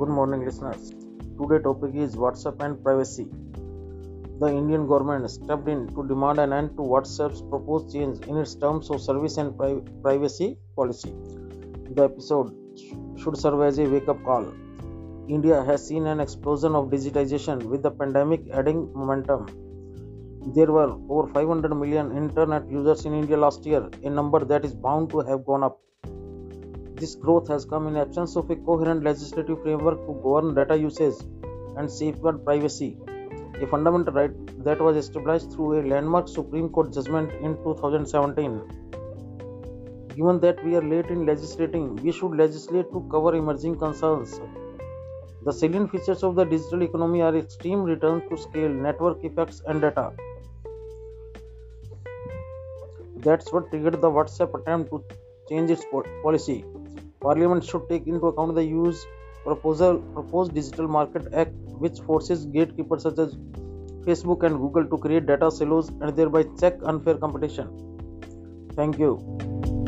Good morning, listeners. Today topic is WhatsApp and privacy. The Indian government stepped in to demand an end to WhatsApp's proposed change in its terms of service and pri- privacy policy. The episode should serve as a wake-up call. India has seen an explosion of digitization with the pandemic adding momentum. There were over 500 million internet users in India last year, a number that is bound to have gone up. This growth has come in absence of a coherent legislative framework to govern data usage and safeguard privacy, a fundamental right that was established through a landmark Supreme Court judgment in 2017. Given that we are late in legislating, we should legislate to cover emerging concerns. The salient features of the digital economy are extreme returns to scale, network effects, and data. That's what triggered the WhatsApp attempt to change its policy. Parliament should take into account the EU's proposal proposed Digital Market Act, which forces gatekeepers such as Facebook and Google to create data silos and thereby check unfair competition. Thank you.